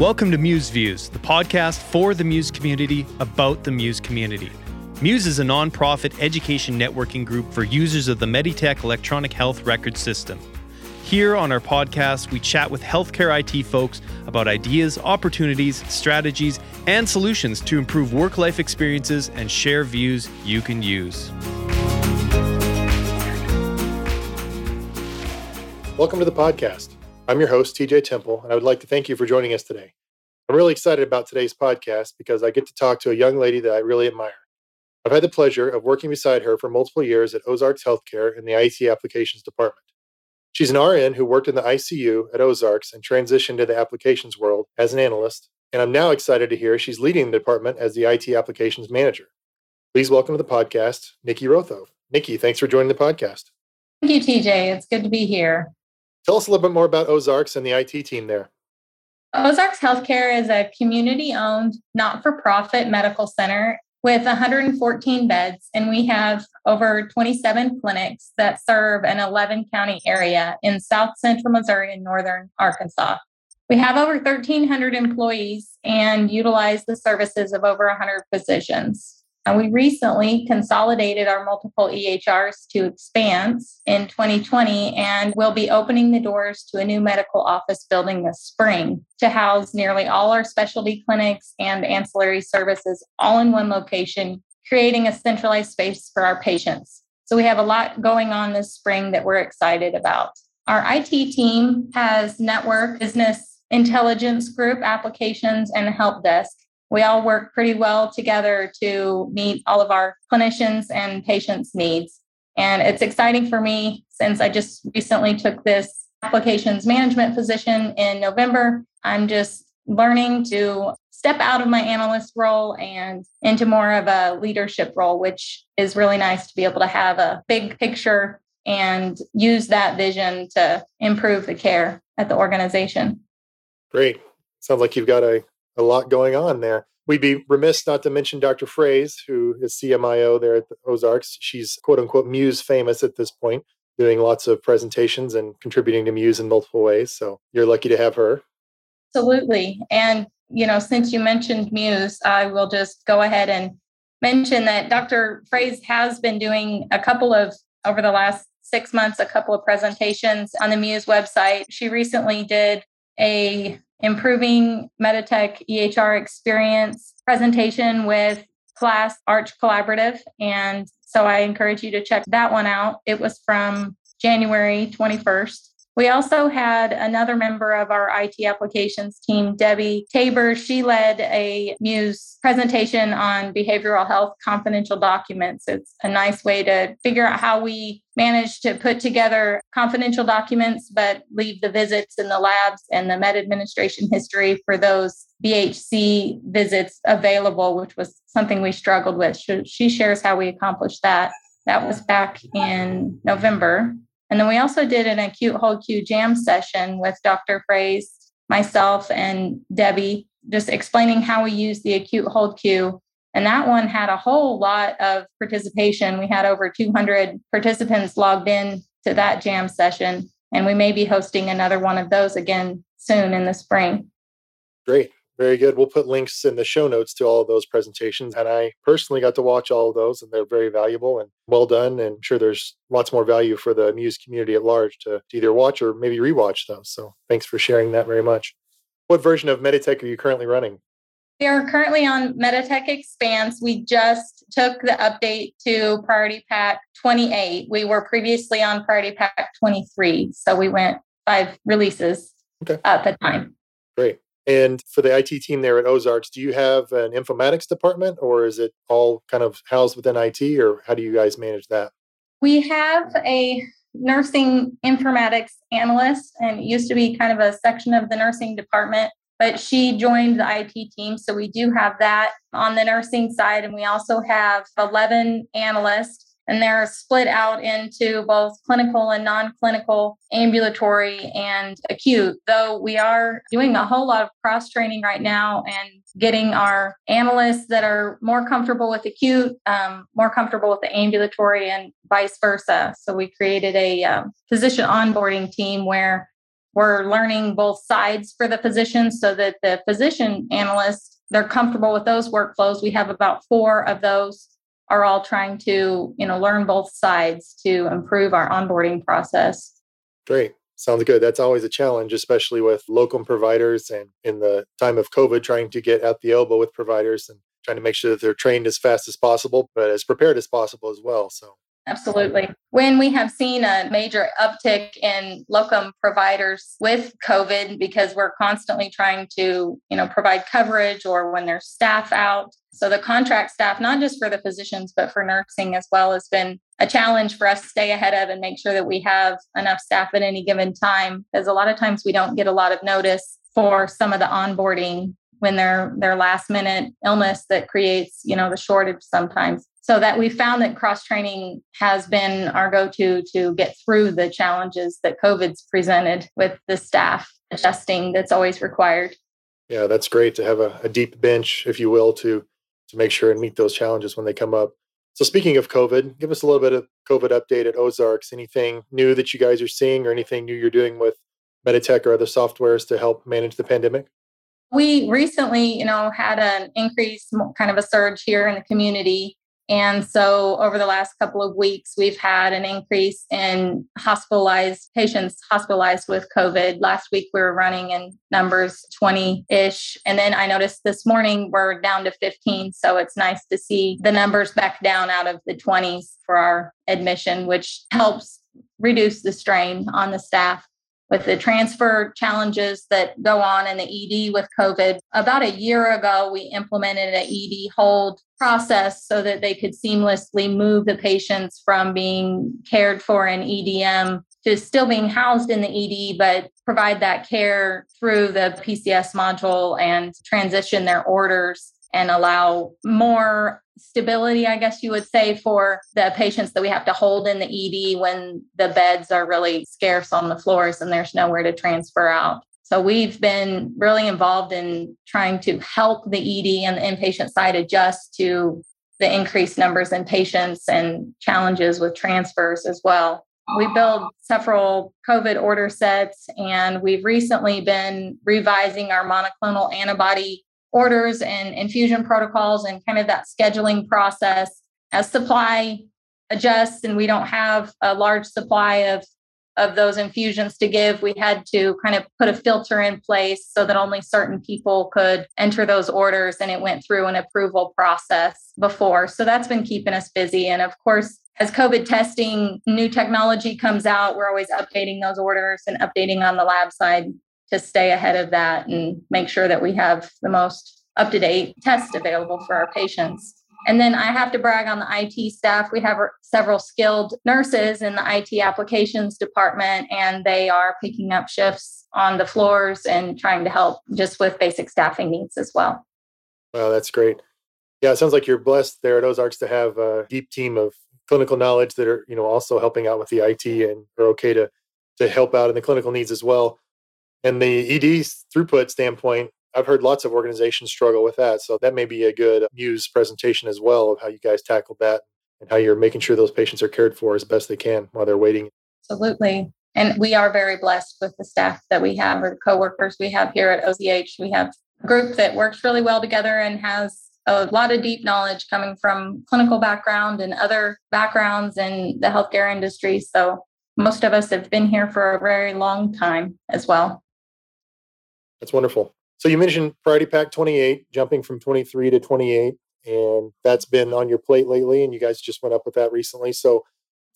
Welcome to Muse Views, the podcast for the Muse community about the Muse community. Muse is a nonprofit education networking group for users of the Meditech electronic health record system. Here on our podcast, we chat with healthcare IT folks about ideas, opportunities, strategies, and solutions to improve work life experiences and share views you can use. Welcome to the podcast. I'm your host, TJ Temple, and I would like to thank you for joining us today. I'm really excited about today's podcast because I get to talk to a young lady that I really admire. I've had the pleasure of working beside her for multiple years at Ozarks Healthcare in the IT Applications Department. She's an RN who worked in the ICU at Ozarks and transitioned to the applications world as an analyst, and I'm now excited to hear she's leading the department as the IT Applications Manager. Please welcome to the podcast, Nicki Rothove. Nikki, thanks for joining the podcast. Thank you, TJ. It's good to be here. Tell us a little bit more about Ozarks and the IT team there. Ozarks Healthcare is a community owned, not for profit medical center with 114 beds, and we have over 27 clinics that serve an 11 county area in south central Missouri and northern Arkansas. We have over 1,300 employees and utilize the services of over 100 physicians. And we recently consolidated our multiple EHRs to Expanse in 2020, and we'll be opening the doors to a new medical office building this spring to house nearly all our specialty clinics and ancillary services all in one location, creating a centralized space for our patients. So we have a lot going on this spring that we're excited about. Our IT team has network, business intelligence group, applications, and help desk we all work pretty well together to meet all of our clinicians and patients' needs. And it's exciting for me since I just recently took this applications management position in November. I'm just learning to step out of my analyst role and into more of a leadership role, which is really nice to be able to have a big picture and use that vision to improve the care at the organization. Great. Sounds like you've got a a lot going on there. We'd be remiss not to mention Dr. Fraze, who is CMIO there at the Ozarks. She's quote unquote Muse famous at this point, doing lots of presentations and contributing to Muse in multiple ways. So you're lucky to have her. Absolutely. And, you know, since you mentioned Muse, I will just go ahead and mention that Dr. Fraze has been doing a couple of, over the last six months, a couple of presentations on the Muse website. She recently did a improving Meditech EHR experience presentation with KLAS Arch Collaborative. And so I encourage you to check that one out. It was from January 21st. We also had another member of our IT applications team, Debbie Tabor. She led a Muse presentation on behavioral health confidential documents. It's a nice way to figure out how we manage to put together confidential documents, but leave the visits in the labs and the med administration history for those BHC visits available, which was something we struggled with. She shares how we accomplished that. That was back in November. And then we also did an acute hold queue jam session with Dr. Fraze, myself, and Debbie, just explaining how we use the acute hold queue. And that one had a whole lot of participation. We had over 200 participants logged in to that jam session. And we may be hosting another one of those again soon in the spring. Great. Very good. We'll put links in the show notes to all of those presentations. And I personally got to watch all of those, and they're very valuable and well done. And I'm sure there's lots more value for the Muse community at large to, to either watch or maybe rewatch those. So thanks for sharing that very much. What version of Meditech are you currently running? We are currently on Meditech Expanse. We just took the update to Priority Pack 28. We were previously on Priority Pack 23. So we went five releases okay. at the time. Great. And for the IT team there at Ozarks, do you have an informatics department or is it all kind of housed within IT or how do you guys manage that? We have a nursing informatics analyst and it used to be kind of a section of the nursing department, but she joined the IT team. So we do have that on the nursing side. And we also have 11 analysts and they're split out into both clinical and non clinical, ambulatory and acute. Though we are doing a whole lot of cross training right now and getting our analysts that are more comfortable with acute, um, more comfortable with the ambulatory, and vice versa. So we created a um, physician onboarding team where we're learning both sides for the physicians so that the physician analysts they're comfortable with those workflows. We have about four of those are all trying to, you know, learn both sides to improve our onboarding process. Great. Sounds good. That's always a challenge, especially with local providers and in the time of COVID, trying to get out the elbow with providers and trying to make sure that they're trained as fast as possible, but as prepared as possible as well. So Absolutely. When we have seen a major uptick in locum providers with COVID because we're constantly trying to, you know, provide coverage or when there's staff out. So the contract staff, not just for the physicians, but for nursing as well, has been a challenge for us to stay ahead of and make sure that we have enough staff at any given time. Because a lot of times we don't get a lot of notice for some of the onboarding when they're their last minute illness that creates, you know, the shortage sometimes so that we found that cross training has been our go-to to get through the challenges that covid's presented with the staff adjusting that's always required yeah that's great to have a, a, deep bench if you will to to make sure and meet those challenges when they come up. So speaking of covid give us a little bit of covid update at ozarks. Anything new that you guys are seeing or anything new you're doing with meditech or other softwares to help manage the pandemic? We recently you know had an increase kind of a surge here in the community and so, over the last couple of weeks, we've had an increase in hospitalized patients hospitalized with COVID. Last week, we were running in numbers 20 ish. And then I noticed this morning we're down to 15. So, it's nice to see the numbers back down out of the 20s for our admission, which helps reduce the strain on the staff with the transfer challenges that go on in the ED with COVID. About a year ago, we implemented an ED hold process so that they could seamlessly move the patients from being cared for in EDM to still being housed in the ED, but provide that care through the PCS module and transition their orders and allow more stability, I guess you would say, for the patients that we have to hold in the ED when the beds are really scarce on the floors and there's nowhere to transfer out. So we've been really involved in trying to help the ED and the inpatient side adjust to the increased numbers in patients and challenges with transfers as well. We build several COVID order sets, and we've recently been revising our monoclonal antibody orders and infusion protocols and kind of that scheduling process as supply adjusts and we don't have a large supply of of those infusions to give we had to kind of put a filter in place so that only certain people could enter those orders and it went through an approval process before. So that's been keeping us busy. And of course as covid testing new technology comes out we're always updating those orders and updating on the lab side to stay ahead of that and make sure that we have the most up to date tests available for our patients. And then I have to brag on the IT staff. We have several skilled nurses in the IT applications department, and they are picking up shifts on the floors and trying to help just with basic staffing needs as well. Wow, that's great. Yeah, it sounds like you're blessed there at Ozarks to have a deep team of clinical knowledge that are, you know, also helping out with the IT and are okay to to help out in the clinical needs as well. And the ED throughput standpoint, I've heard lots of organizations struggle with that. So that may be a good Muse presentation as well of how you guys tackled that and how you're making sure those patients are cared for as best they can while they're waiting. Absolutely. And we are very blessed with the staff that we have or the coworkers we have here at OZH. We have a group that works really well together and has a lot of deep knowledge coming from clinical background and other backgrounds in the healthcare industry. So most of us have been here for a very long time as well. That's wonderful. So you mentioned Priority Pack 28, jumping from 23 to 28, and that's been on your plate lately, and you guys just went up with that recently. So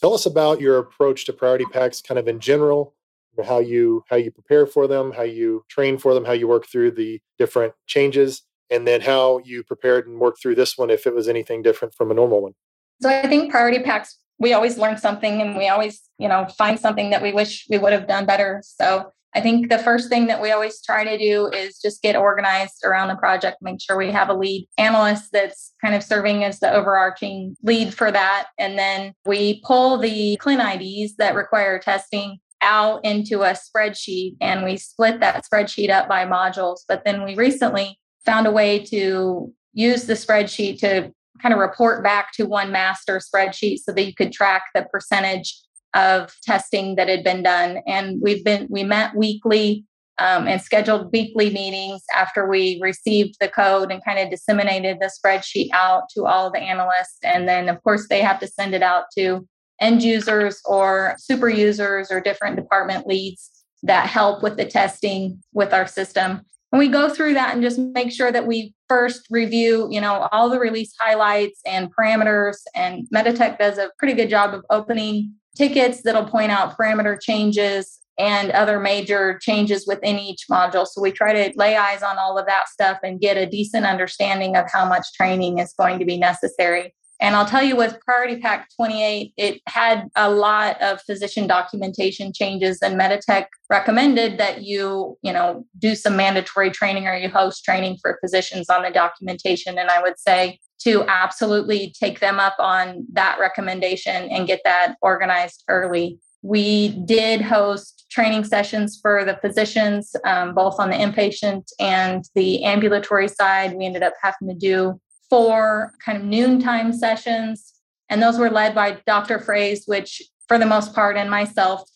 tell us about your approach to priority packs, kind of in general, how you how you prepare for them, how you train for them, how you work through the different changes, and then how you prepared and worked through this one if it was anything different from a normal one. So I think priority packs we always learn something and we always, you know, find something that we wish we would have done better. So I think the first thing that we always try to do is just get organized around the project, make sure we have a lead analyst that's kind of serving as the overarching lead for that. And then we pull the clin IDs that require testing out into a spreadsheet and we split that spreadsheet up by modules. But then we recently found a way to use the spreadsheet to kind of report back to one master spreadsheet so that you could track the percentage of testing that had been done. And we've been, we met weekly um, and scheduled weekly meetings after we received the code and kind of disseminated the spreadsheet out to all the analysts. And then, of course, they have to send it out to end users or super users or different department leads that help with the testing with our system. And we go through that and just make sure that we first review, you know, all the release highlights and parameters. And Meditech does a pretty good job of opening tickets that'll point out parameter changes and other major changes within each module. So we try to lay eyes on all of that stuff and get a decent understanding of how much training is going to be necessary. And I'll tell you with Priority Pack 28, it had a lot of physician documentation changes and Meditech recommended that you, you know, do some mandatory training or you host training for physicians on the documentation. And I would say to absolutely take them up on that recommendation and get that organized early. We did host training sessions for the physicians, um, both on the inpatient and the ambulatory side. We ended up having to do four kind of noontime sessions, and those were led by Dr. Fraze, which for the most part, and myself,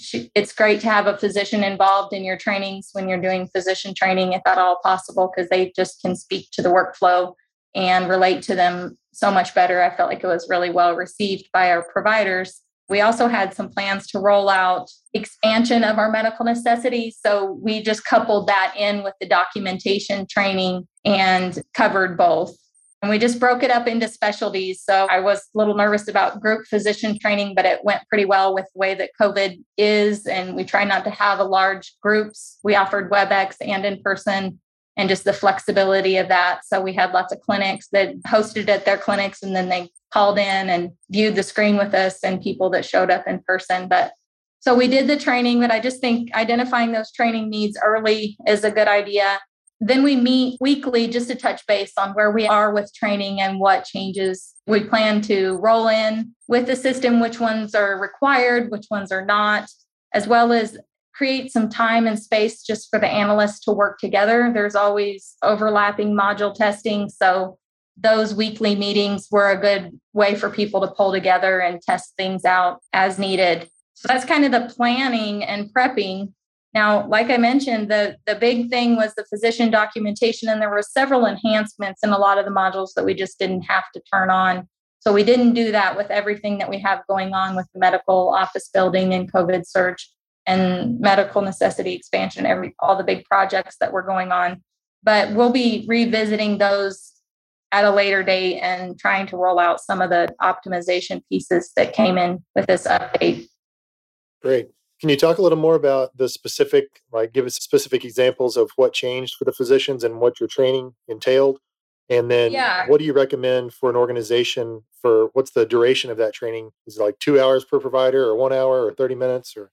she, it's great to have a physician involved in your trainings when you're doing physician training, if at all possible, because they just can speak to the workflow and relate to them so much better. I felt like it was really well received by our providers. We also had some plans to roll out expansion of our medical necessities. So we just coupled that in with the documentation training and covered both. And we just broke it up into specialties. So I was a little nervous about group physician training, but it went pretty well with the way that COVID is. And we try not to have a large groups. We offered WebEx and in person and just the flexibility of that. So we had lots of clinics that hosted at their clinics and then they called in and viewed the screen with us and people that showed up in person. But so we did the training, but I just think identifying those training needs early is a good idea. Then we meet weekly just to touch base on where we are with training and what changes we plan to roll in with the system, which ones are required, which ones are not, as well as create some time and space just for the analysts to work together. There's always overlapping module testing. So those weekly meetings were a good way for people to pull together and test things out as needed. So that's kind of the planning and prepping. Now, like I mentioned, the, the big thing was the physician documentation, and there were several enhancements in a lot of the modules that we just didn't have to turn on. So we didn't do that with everything that we have going on with the medical office building and COVID search and medical necessity expansion, every all the big projects that were going on. But we'll be revisiting those at a later date and trying to roll out some of the optimization pieces that came in with this update. Great. Can you talk a little more about the specific, like give us specific examples of what changed for the physicians and what your training entailed? And then yeah. what do you recommend for an organization for what's the duration of that training? Is it like two hours per provider or one hour or 30 minutes or?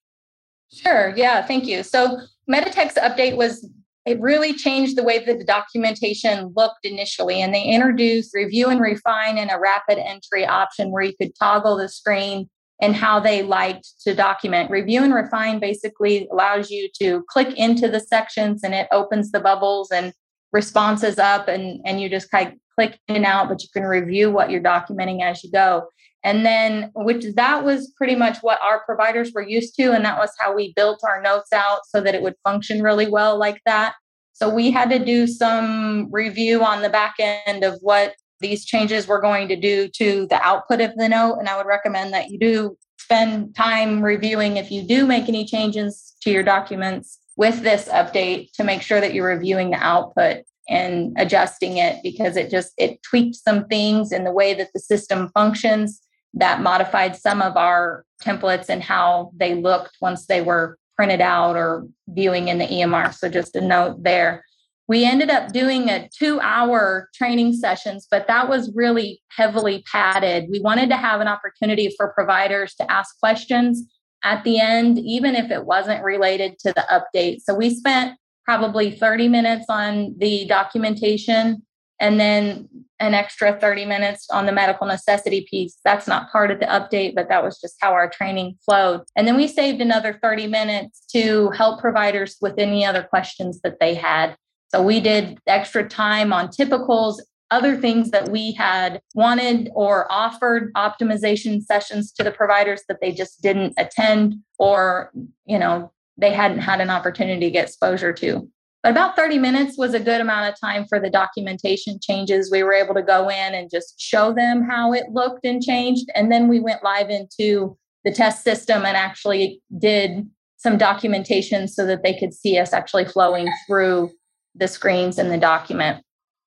Sure. Yeah. Thank you. So Meditech's update was it really changed the way that the documentation looked initially. And they introduced review and refine and a rapid entry option where you could toggle the screen and how they liked to document. Review and refine basically allows you to click into the sections and it opens the bubbles and responses up and, and you just kind of click in and out, but you can review what you're documenting as you go. And then, which that was pretty much what our providers were used to. And that was how we built our notes out so that it would function really well like that. So we had to do some review on the back end of what these changes were going to do to the output of the note. And I would recommend that you do spend time reviewing if you do make any changes to your documents with this update to make sure that you're reviewing the output and adjusting it because it just it tweaked some things in the way that the system functions that modified some of our templates and how they looked once they were printed out or viewing in the EMR. So just a note there. We ended up doing a two hour training sessions, but that was really heavily padded. We wanted to have an opportunity for providers to ask questions at the end, even if it wasn't related to the update. So we spent probably 30 minutes on the documentation and then an extra 30 minutes on the medical necessity piece. That's not part of the update, but that was just how our training flowed. And then we saved another 30 minutes to help providers with any other questions that they had. So we did extra time on typicals, other things that we had wanted or offered optimization sessions to the providers that they just didn't attend or, you know, they hadn't had an opportunity to get exposure to. But about 30 minutes was a good amount of time for the documentation changes. We were able to go in and just show them how it looked and changed. And then we went live into the test system and actually did some documentation so that they could see us actually flowing through the screens in the document.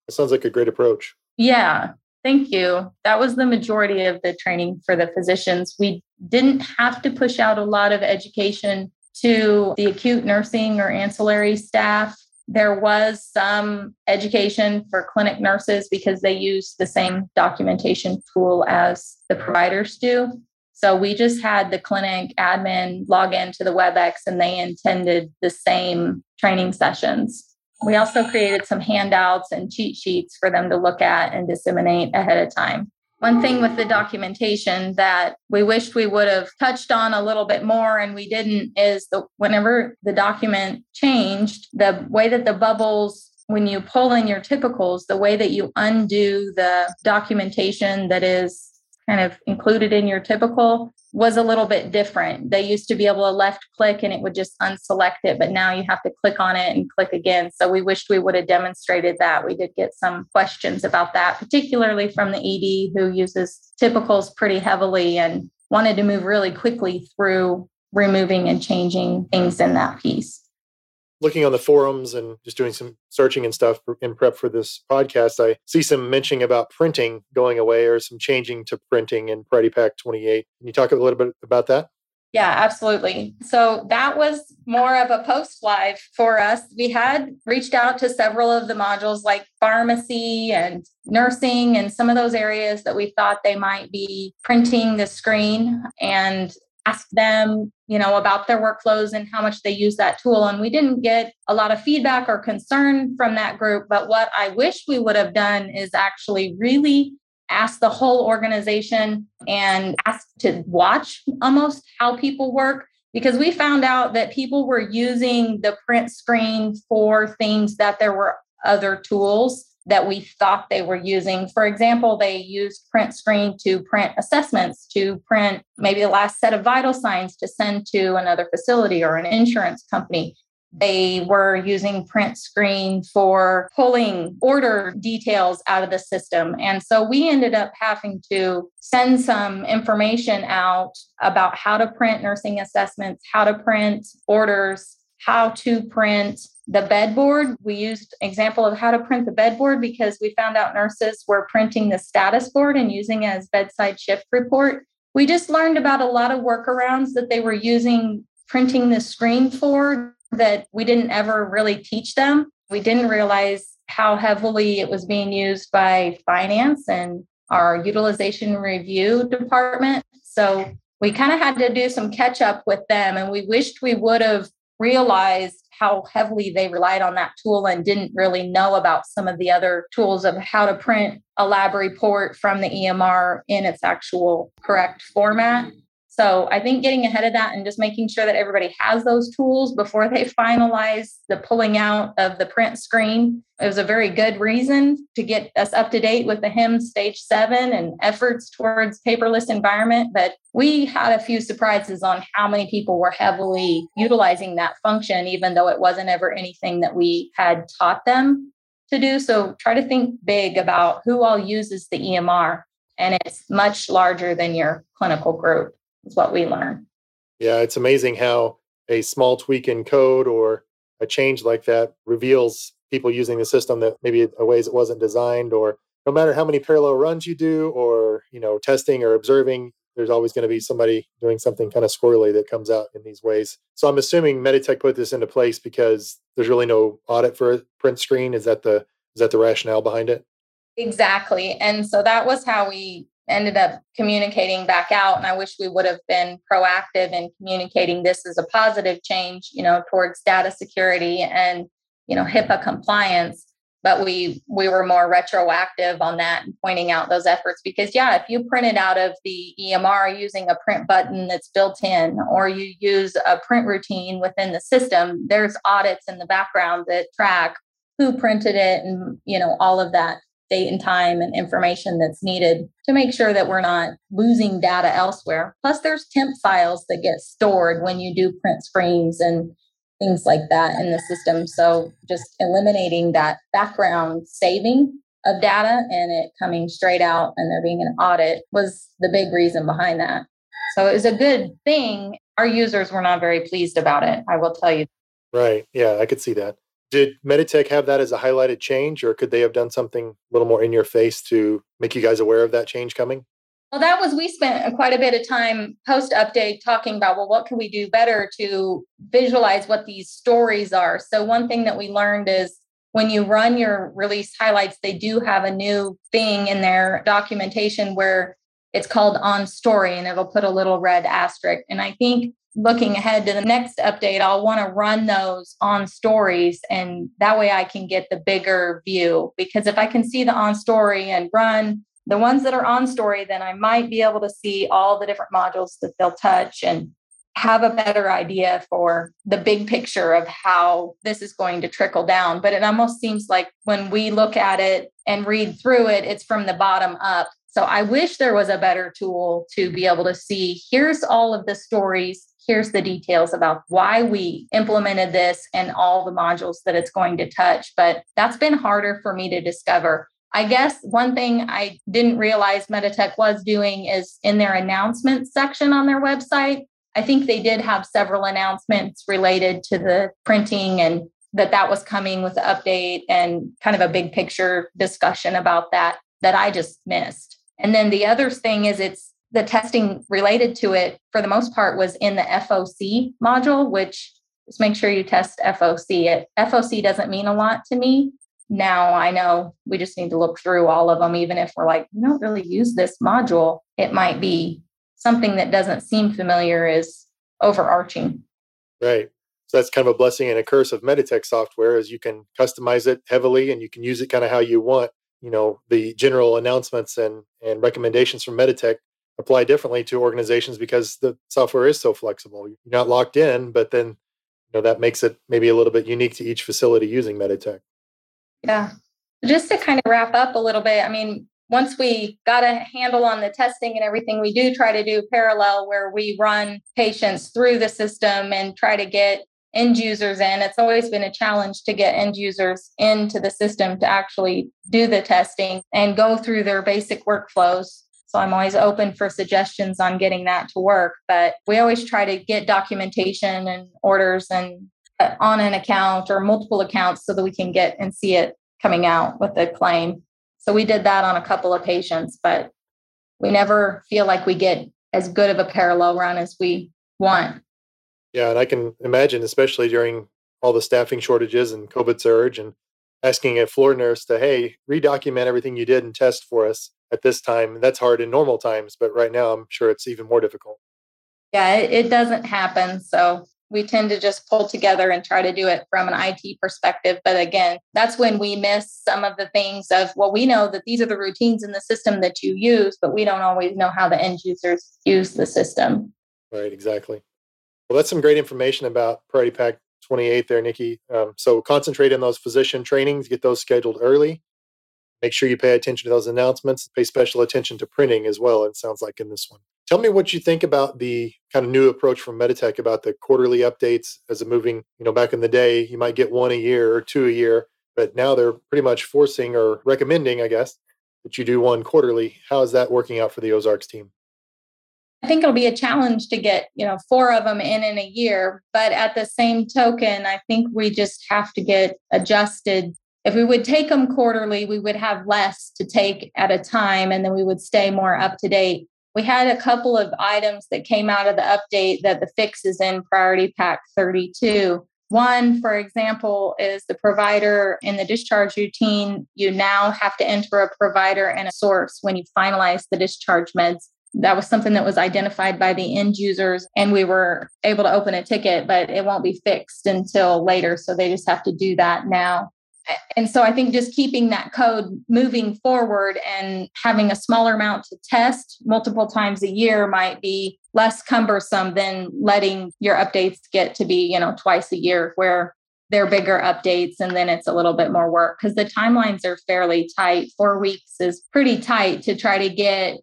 It sounds like a great approach. Yeah, thank you. That was the majority of the training for the physicians. We didn't have to push out a lot of education to the acute nursing or ancillary staff. There was some education for clinic nurses because they use the same documentation tool as the providers do. So we just had the clinic admin log into the WebEx and they intended the same training sessions. We also created some handouts and cheat sheets for them to look at and disseminate ahead of time. One thing with the documentation that we wished we would have touched on a little bit more and we didn't is the whenever the document changed, the way that the bubbles when you pull in your typicals, the way that you undo the documentation that is kind of included in your typical was a little bit different. They used to be able to left click and it would just unselect it, but now you have to click on it and click again. So we wished we would have demonstrated that. We did get some questions about that, particularly from the ED who uses typicals pretty heavily and wanted to move really quickly through removing and changing things in that piece looking on the forums and just doing some searching and stuff in prep for this podcast, I see some mentioning about printing going away or some changing to printing in Priority Pack 28. Can you talk a little bit about that? Yeah, absolutely. So that was more of a post live for us. We had reached out to several of the modules like pharmacy and nursing and some of those areas that we thought they might be printing the screen. And ask them, you know, about their workflows and how much they use that tool. And we didn't get a lot of feedback or concern from that group. But what I wish we would have done is actually really ask the whole organization and ask to watch almost how people work because we found out that people were using the print screen for things that there were other tools that we thought they were using. For example, they used print screen to print assessments, to print maybe the last set of vital signs to send to another facility or an insurance company. They were using print screen for pulling order details out of the system. And so we ended up having to send some information out about how to print nursing assessments, how to print orders, how to print the bedboard. We used example of how to print the bedboard because we found out nurses were printing the status board and using it as bedside shift report. We just learned about a lot of workarounds that they were using printing the screen for that we didn't ever really teach them. We didn't realize how heavily it was being used by finance and our utilization review department. So we kind of had to do some catch up with them and we wished we would have realized how heavily they relied on that tool and didn't really know about some of the other tools of how to print a lab report from the EMR in its actual correct format. So I think getting ahead of that and just making sure that everybody has those tools before they finalize the pulling out of the print screen. It was a very good reason to get us up to date with the HIMSS stage seven and efforts towards paperless environment. But we had a few surprises on how many people were heavily utilizing that function, even though it wasn't ever anything that we had taught them to do. So try to think big about who all uses the EMR. And it's much larger than your clinical group is what we learn. Yeah, it's amazing how a small tweak in code or a change like that reveals people using the system that maybe a ways it wasn't designed or no matter how many parallel runs you do or you know testing or observing there's always going to be somebody doing something kind of squirrely that comes out in these ways. So i'm assuming meditech put this into place because there's really no audit for a print screen. Is that the is that the rationale behind it? Exactly. And so that was how we ended up communicating back out and i wish we would have been proactive in communicating this as a positive change you know towards data security and you know hipaa compliance. But we we were more retroactive on that and pointing out those efforts because yeah if you print it out of the emr using a print button that's built in or you use a print routine within the system there's audits in the background that track who printed it and you know all of that date and time and information that's needed to make sure that we're not losing data elsewhere. Plus, there's temp files that get stored when you do print screens and things like that in the system. So, just eliminating that background saving of data and it coming straight out and there being an audit was the big reason behind that. So, it was a good thing. Our users were not very pleased about it, I will tell you. Right. Yeah, I could see that. Did Meditech have that as a highlighted change, or could they have done something a little more in your face to make you guys aware of that change coming? Well, that was, we spent quite a bit of time post update talking about, well, what can we do better to visualize what these stories are? So, one thing that we learned is when you run your release highlights, they do have a new thing in their documentation where it's called on story and it'll put a little red asterisk. And I think looking ahead to the next update, I'll want to run those on stories and that way I can get the bigger view. Because if I can see the on story and run the ones that are on story, then I might be able to see all the different modules that they'll touch and have a better idea for the big picture of how this is going to trickle down. But it almost seems like when we look at it and read through it, it's from the bottom up. So I wish there was a better tool to be able to see here's all of the stories here's the details about why we implemented this and all the modules that it's going to touch. But that's been harder for me to discover. I guess one thing I didn't realize Meditech was doing is in their announcements section on their website. I think they did have several announcements related to the printing and that that was coming with the update and kind of a big picture discussion about that that I just missed. And then the other thing is it's the testing related to it for the most part was in the FOC module, which just make sure you test FOC. It, FOC doesn't mean a lot to me. Now I know we just need to look through all of them, even if we're like, we don't really use this module. It might be something that doesn't seem familiar is overarching. Right. So that's kind of a blessing and a curse of Meditech software is you can customize it heavily and you can use it kind of how you want. You know, the general announcements and, and recommendations from Meditech apply differently to organizations because the software is so flexible. You're not locked in, but then you know that makes it maybe a little bit unique to each facility using Meditech. Yeah. Just to kind of wrap up a little bit, I mean, once we got a handle on the testing and everything, we do try to do parallel where we run patients through the system and try to get end users in. It's always been a challenge to get end users into the system to actually do the testing and go through their basic workflows. So I'm always open for suggestions on getting that to work. But we always try to get documentation and orders and uh, on an account or multiple accounts so that we can get and see it coming out with the claim. So we did that on a couple of patients, but we never feel like we get as good of a parallel run as we want. Yeah, and I can imagine, especially during all the staffing shortages and COVID surge, and asking a floor nurse to, hey, redocument everything you did and test for us at this time. That's hard in normal times, but right now I'm sure it's even more difficult. Yeah, it, it doesn't happen. So we tend to just pull together and try to do it from an IT perspective. But again, that's when we miss some of the things of, well, we know that these are the routines in the system that you use, but we don't always know how the end users use the system. Right, exactly. Well, that's some great information about Priority Pack 28 there, Nicki. Um, so concentrate on those physician trainings, get those scheduled early. Make sure you pay attention to those announcements, pay special attention to printing as well, it sounds like in this one. Tell me what you think about the kind of new approach from Meditech about the quarterly updates as a moving, you know, back in the day, you might get one a year or two a year, but now they're pretty much forcing or recommending, I guess, that you do one quarterly. How is that working out for the Ozarks team? I think it'll be a challenge to get, you know, four of them in in a year, but at the same token, I think we just have to get adjusted if we would take them quarterly, we would have less to take at a time and then we would stay more up to date. We had a couple of items that came out of the update that the fix is in Priority Pack 32. One, for example, is the provider in the discharge routine. You now have to enter a provider and a source when you finalize the discharge meds. That was something that was identified by the end users, and we were able to open a ticket, but it won't be fixed until later. So they just have to do that now and so I think just keeping that code moving forward and having a smaller amount to test multiple times a year might be less cumbersome than letting your updates get to be, you know, twice a year where they're bigger updates and then it's a little bit more work because the timelines are fairly tight. Four weeks is pretty tight to try to get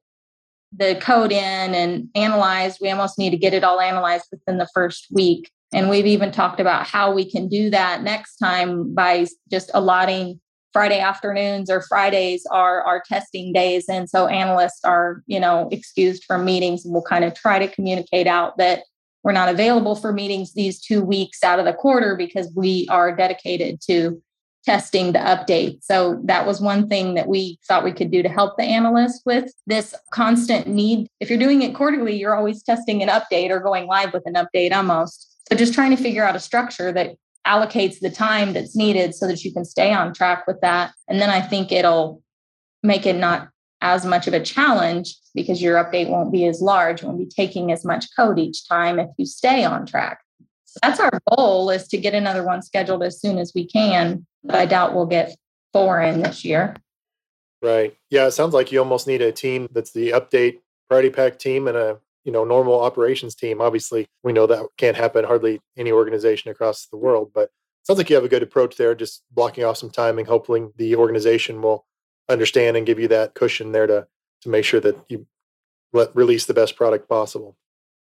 the code in and analyzed. We almost need to get it all analyzed within the first week. And we've even talked about how we can do that next time by just allotting Friday afternoons or Fridays are our testing days. And so analysts are, you know, excused from meetings. And we'll kind of try to communicate out that we're not available for meetings these two weeks out of the quarter because we are dedicated to testing the update. So that was one thing that we thought we could do to help the analyst with this constant need. If you're doing it quarterly, you're always testing an update or going live with an update almost. So just trying to figure out a structure that allocates the time that's needed so that you can stay on track with that. And then I think it'll make it not as much of a challenge because your update won't be as large, won't be taking as much code each time if you stay on track. So that's our goal is to get another one scheduled as soon as we can, but I doubt we'll get four in this year. Right. Yeah, it sounds like you almost need a team that's the update priority pack team and a you know normal operations team obviously we know that can't happen hardly any organization across the world but sounds like you have a good approach there just blocking off some timing hoping the organization will understand and give you that cushion there to to make sure that you let release the best product possible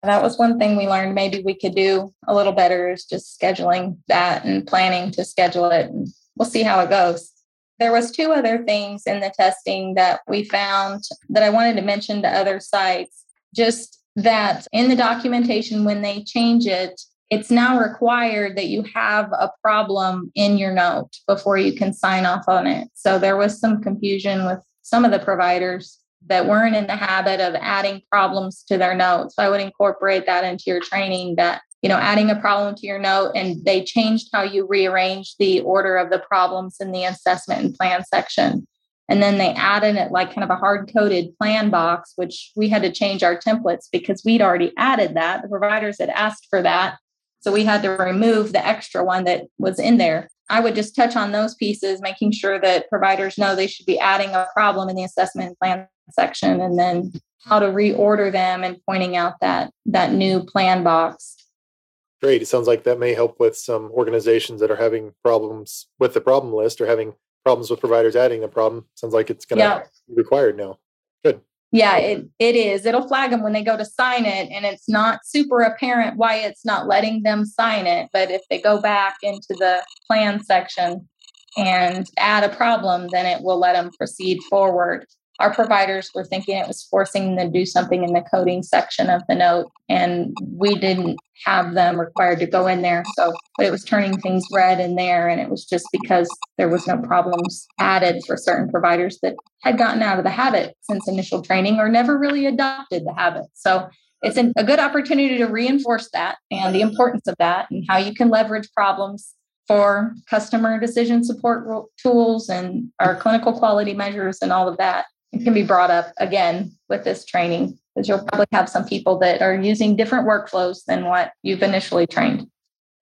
that was one thing we learned maybe we could do a little better is just scheduling that and planning to schedule it and we'll see how it goes there was two other things in the testing that we found that i wanted to mention to other sites just that in the documentation, when they change it, it's now required that you have a problem in your note before you can sign off on it. So there was some confusion with some of the providers that weren't in the habit of adding problems to their notes. So I would incorporate that into your training that, you know, adding a problem to your note and they changed how you rearrange the order of the problems in the assessment and plan section. And then they added it like kind of a hard coded plan box, which we had to change our templates because we'd already added that. The providers had asked for that. So we had to remove the extra one that was in there. I would just touch on those pieces, making sure that providers know they should be adding a problem in the assessment and plan section and then how to reorder them and pointing out that that new plan box. Great. It sounds like that may help with some organizations that are having problems with the problem list or having problems with providers adding the problem. Sounds like it's going to yeah. be required now. Good. Yeah, it, it is. It'll flag them when they go to sign it, and it's not super apparent why it's not letting them sign it. But if they go back into the plan section and add a problem, then it will let them proceed forward our providers were thinking it was forcing them to do something in the coding section of the note and we didn't have them required to go in there. So but it was turning things red in there and it was just because there was no problems added for certain providers that had gotten out of the habit since initial training or never really adopted the habit. So it's a good opportunity to reinforce that and the importance of that and how you can leverage problems for customer decision support tools and our clinical quality measures and all of that it can be brought up again with this training because you'll probably have some people that are using different workflows than what you've initially trained.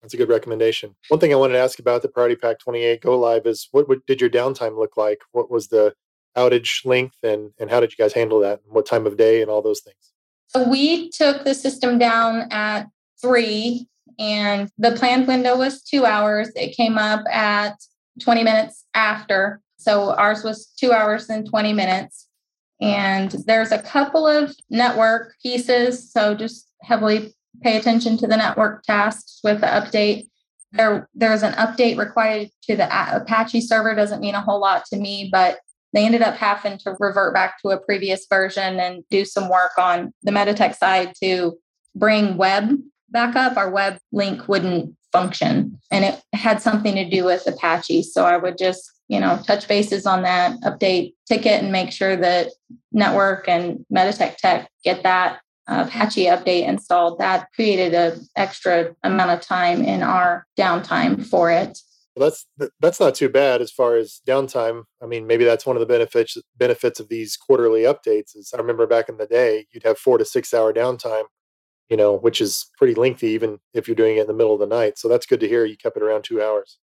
That's a good recommendation. One thing I wanted to ask about the Priority Pack 28 Go Live is what, what did your downtime look like? What was the outage length and, and how did you guys handle that? What time of day and all those things? So we took the system down at three and the planned window was two hours. It came up at 20 minutes after. So ours was two hours and 20 minutes. And there's a couple of network pieces. So just heavily pay attention to the network tasks with the update. There, there's an update required to the Apache server. Doesn't mean a whole lot to me, but they ended up having to revert back to a previous version and do some work on the Meditech side to bring web back up. Our web link wouldn't function, and it had something to do with Apache. So I would just you know, touch bases on that, update ticket, and make sure that network and Meditech Tech get that uh, Apache update installed. That created an extra amount of time in our downtime for it. Well, that's that's not too bad as far as downtime. I mean, maybe that's one of the benefits benefits of these quarterly updates. Is I remember back in the day, you'd have four to six hour downtime, you know, which is pretty lengthy, even if you're doing it in the middle of the night. So that's good to hear. You kept it around two hours.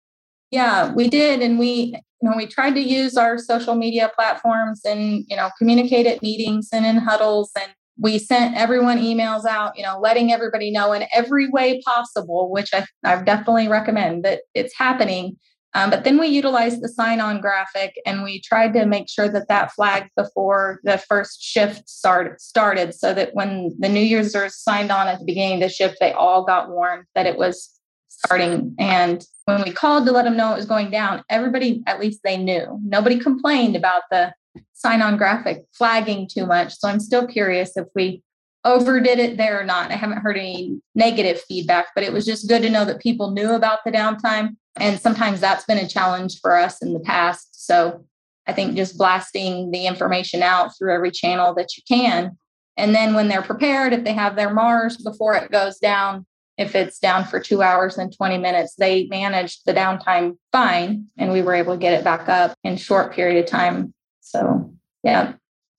Yeah, we did, and we you know we tried to use our social media platforms and you know communicate at meetings and in huddles and we sent everyone emails out, you know, letting everybody know in every way possible, which I, I definitely recommend that it's happening. Um, but then we utilized the sign on graphic and we tried to make sure that that flagged before the first shift start, started so that when the new users signed on at the beginning of the shift, they all got warned that it was starting. And when we called to let them know it was going down, everybody, at least they knew. Nobody complained about the sign on graphic flagging too much. So I'm still curious if we overdid it there or not. I haven't heard any negative feedback, but it was just good to know that people knew about the downtime. And sometimes that's been a challenge for us in the past. So I think just blasting the information out through every channel that you can. And then when they're prepared, if they have their MARS before it goes down, if it's down for two hours and 20 minutes, they managed the downtime fine. And we were able to get it back up in short period of time. So yeah,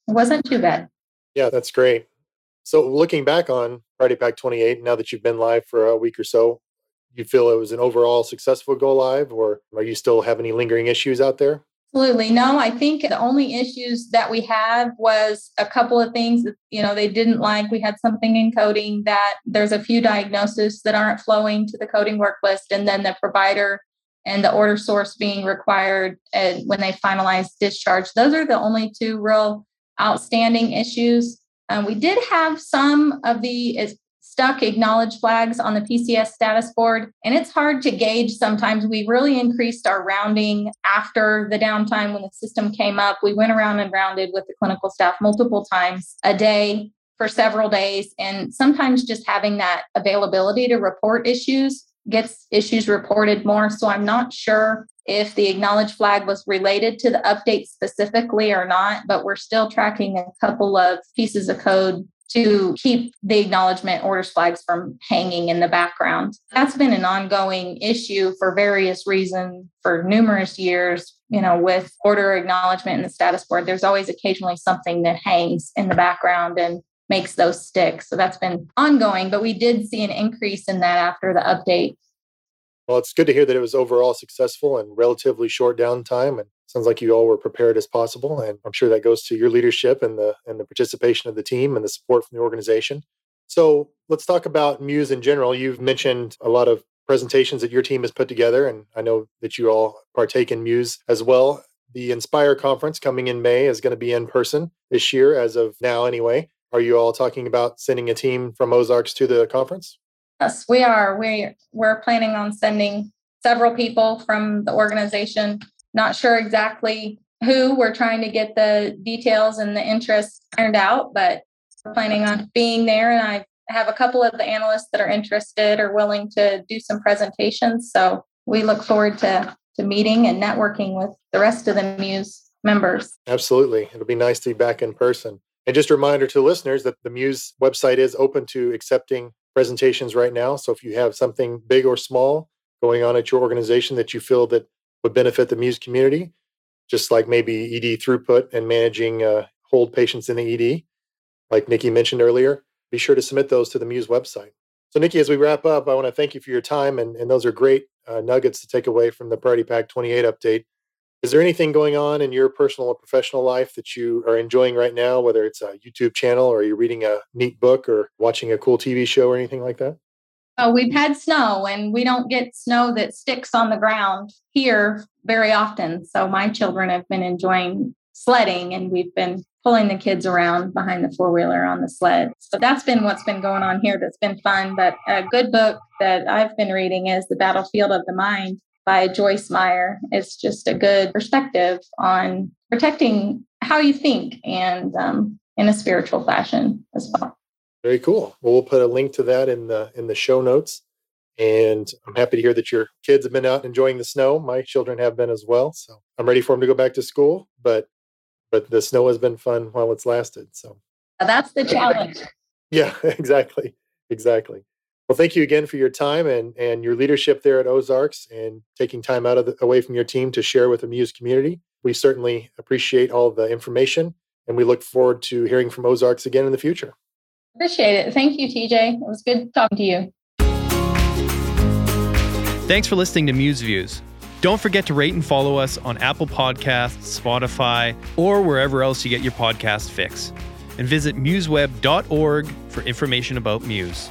it wasn't too bad. Yeah, that's great. So looking back on Priority Pack 28, now that you've been live for a week or so, you feel it was an overall successful go live, or are you still have any lingering issues out there? Absolutely. No, I think the only issues that we had was a couple of things that, you know, they didn't like. We had something in coding that there's a few diagnoses that aren't flowing to the coding work list. And then the provider and the order source being required and when they finalize discharge. Those are the only two real outstanding issues. Um, we did have some of the stuck acknowledge flags on the PCS status board, and it's hard to gauge sometimes. We really increased our rounding after the downtime when the system came up. We went around and rounded with the clinical staff multiple times a day for several days, and sometimes just having that availability to report issues gets issues reported more. So I'm not sure if the acknowledge flag was related to the update specifically or not, but we're still tracking a couple of pieces of code to keep the acknowledgement orders flags from hanging in the background. That's been an ongoing issue for various reasons for numerous years. You know, with order acknowledgement and the status board, there's always occasionally something that hangs in the background and makes those stick. So that's been ongoing, but we did see an increase in that after the update. Well, it's good to hear that it was overall successful and relatively short downtime. And sounds like you all were prepared as possible. And I'm sure that goes to your leadership and the and the participation of the team and the support from the organization. So let's talk about Muse in general. You've mentioned a lot of presentations that your team has put together, and I know that you all partake in Muse as well. The Inspire conference coming in May is going to be in person this year, as of now, anyway. Are you all talking about sending a team from Ozarks to the conference? Yes, we are. We we're planning on sending several people from the organization. Not sure exactly who. We're trying to get the details and the interest ironed out, but we're planning on being there. And I have a couple of the analysts that are interested or willing to do some presentations. So we look forward to to meeting and networking with the rest of the Muse members. Absolutely. It'll be nice to be back in person. And just a reminder to listeners that the Muse website is open to accepting presentations right now. So if you have something big or small going on at your organization that you feel that would benefit the Muse community, just like maybe ED throughput and managing uh, hold patients in the ED, like Nicki mentioned earlier, be sure to submit those to the Muse website. So, Nicki, as we wrap up, I want to thank you for your time, and, and those are great uh, nuggets to take away from the Priority Pack 28 update. Is there anything going on in your personal or professional life that you are enjoying right now, whether it's a YouTube channel or you're reading a neat book or watching a cool TV show or anything like that? Oh, we've had snow and we don't get snow that sticks on the ground here very often. So my children have been enjoying sledding and we've been pulling the kids around behind the four wheeler on the sled. So that's been what's been going on here that's been fun. But a good book that I've been reading is The Battlefield of the Mind by Joyce Meyer is just a good perspective on protecting how you think and um, in a spiritual fashion as well. Very cool. Well, we'll put a link to that in the in the show notes. And I'm happy to hear that your kids have been out enjoying the snow. My children have been as well. So I'm ready for them to go back to school. But but the snow has been fun while it's lasted. So that's the challenge. Yeah, exactly. Exactly. Well, thank you again for your time and, and your leadership there at Ozarks and taking time out of the, away from your team to share with the Muse community. We certainly appreciate all the information and we look forward to hearing from Ozarks again in the future. Appreciate it. Thank you, TJ. It was good talking to you. Thanks for listening to Muse Views. Don't forget to rate and follow us on Apple Podcasts, Spotify, or wherever else you get your podcast fix. and visit museweb.org for information about Muse.